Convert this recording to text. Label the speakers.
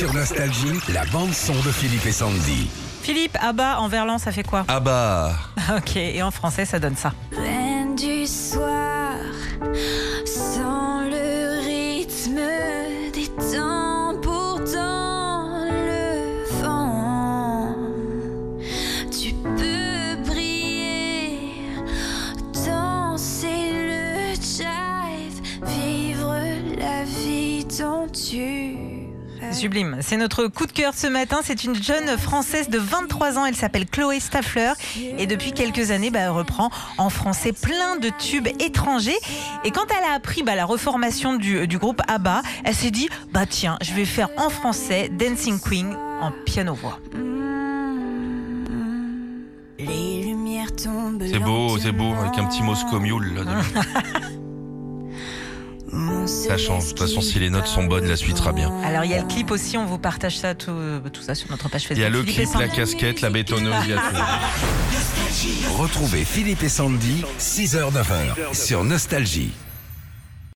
Speaker 1: Sur Nostalgie, la bande-son de Philippe et Sandy.
Speaker 2: Philippe, Abba en verlan, ça fait quoi
Speaker 3: Ah bah,
Speaker 2: Ok, et en français, ça donne ça.
Speaker 4: Reine du soir, sans le rythme des temps, pourtant le vent. Tu peux briller, danser le jive, vivre la vie dont tu.
Speaker 2: Sublime. C'est notre coup de cœur ce matin. C'est une jeune Française de 23 ans. Elle s'appelle Chloé Staffler. Et depuis quelques années, bah, elle reprend en français plein de tubes étrangers. Et quand elle a appris bah, la reformation du, du groupe ABBA, elle s'est dit bah tiens, je vais faire en français Dancing Queen en piano-voix.
Speaker 4: Les lumières tombent.
Speaker 3: c'est beau, c'est beau, avec un petit Moscow Mule. Là. ça change. De toute façon, si les notes sont bonnes, la suite sera bien.
Speaker 2: Alors il y a le clip aussi. On vous partage ça tout, tout ça sur notre page Facebook.
Speaker 3: Il y a le
Speaker 2: Philippe et
Speaker 3: clip, la
Speaker 2: Sandy.
Speaker 3: casquette, la bétonneuse, il y a tout.
Speaker 1: Retrouvez Philippe et Sandy, 6h-9h, sur Nostalgie.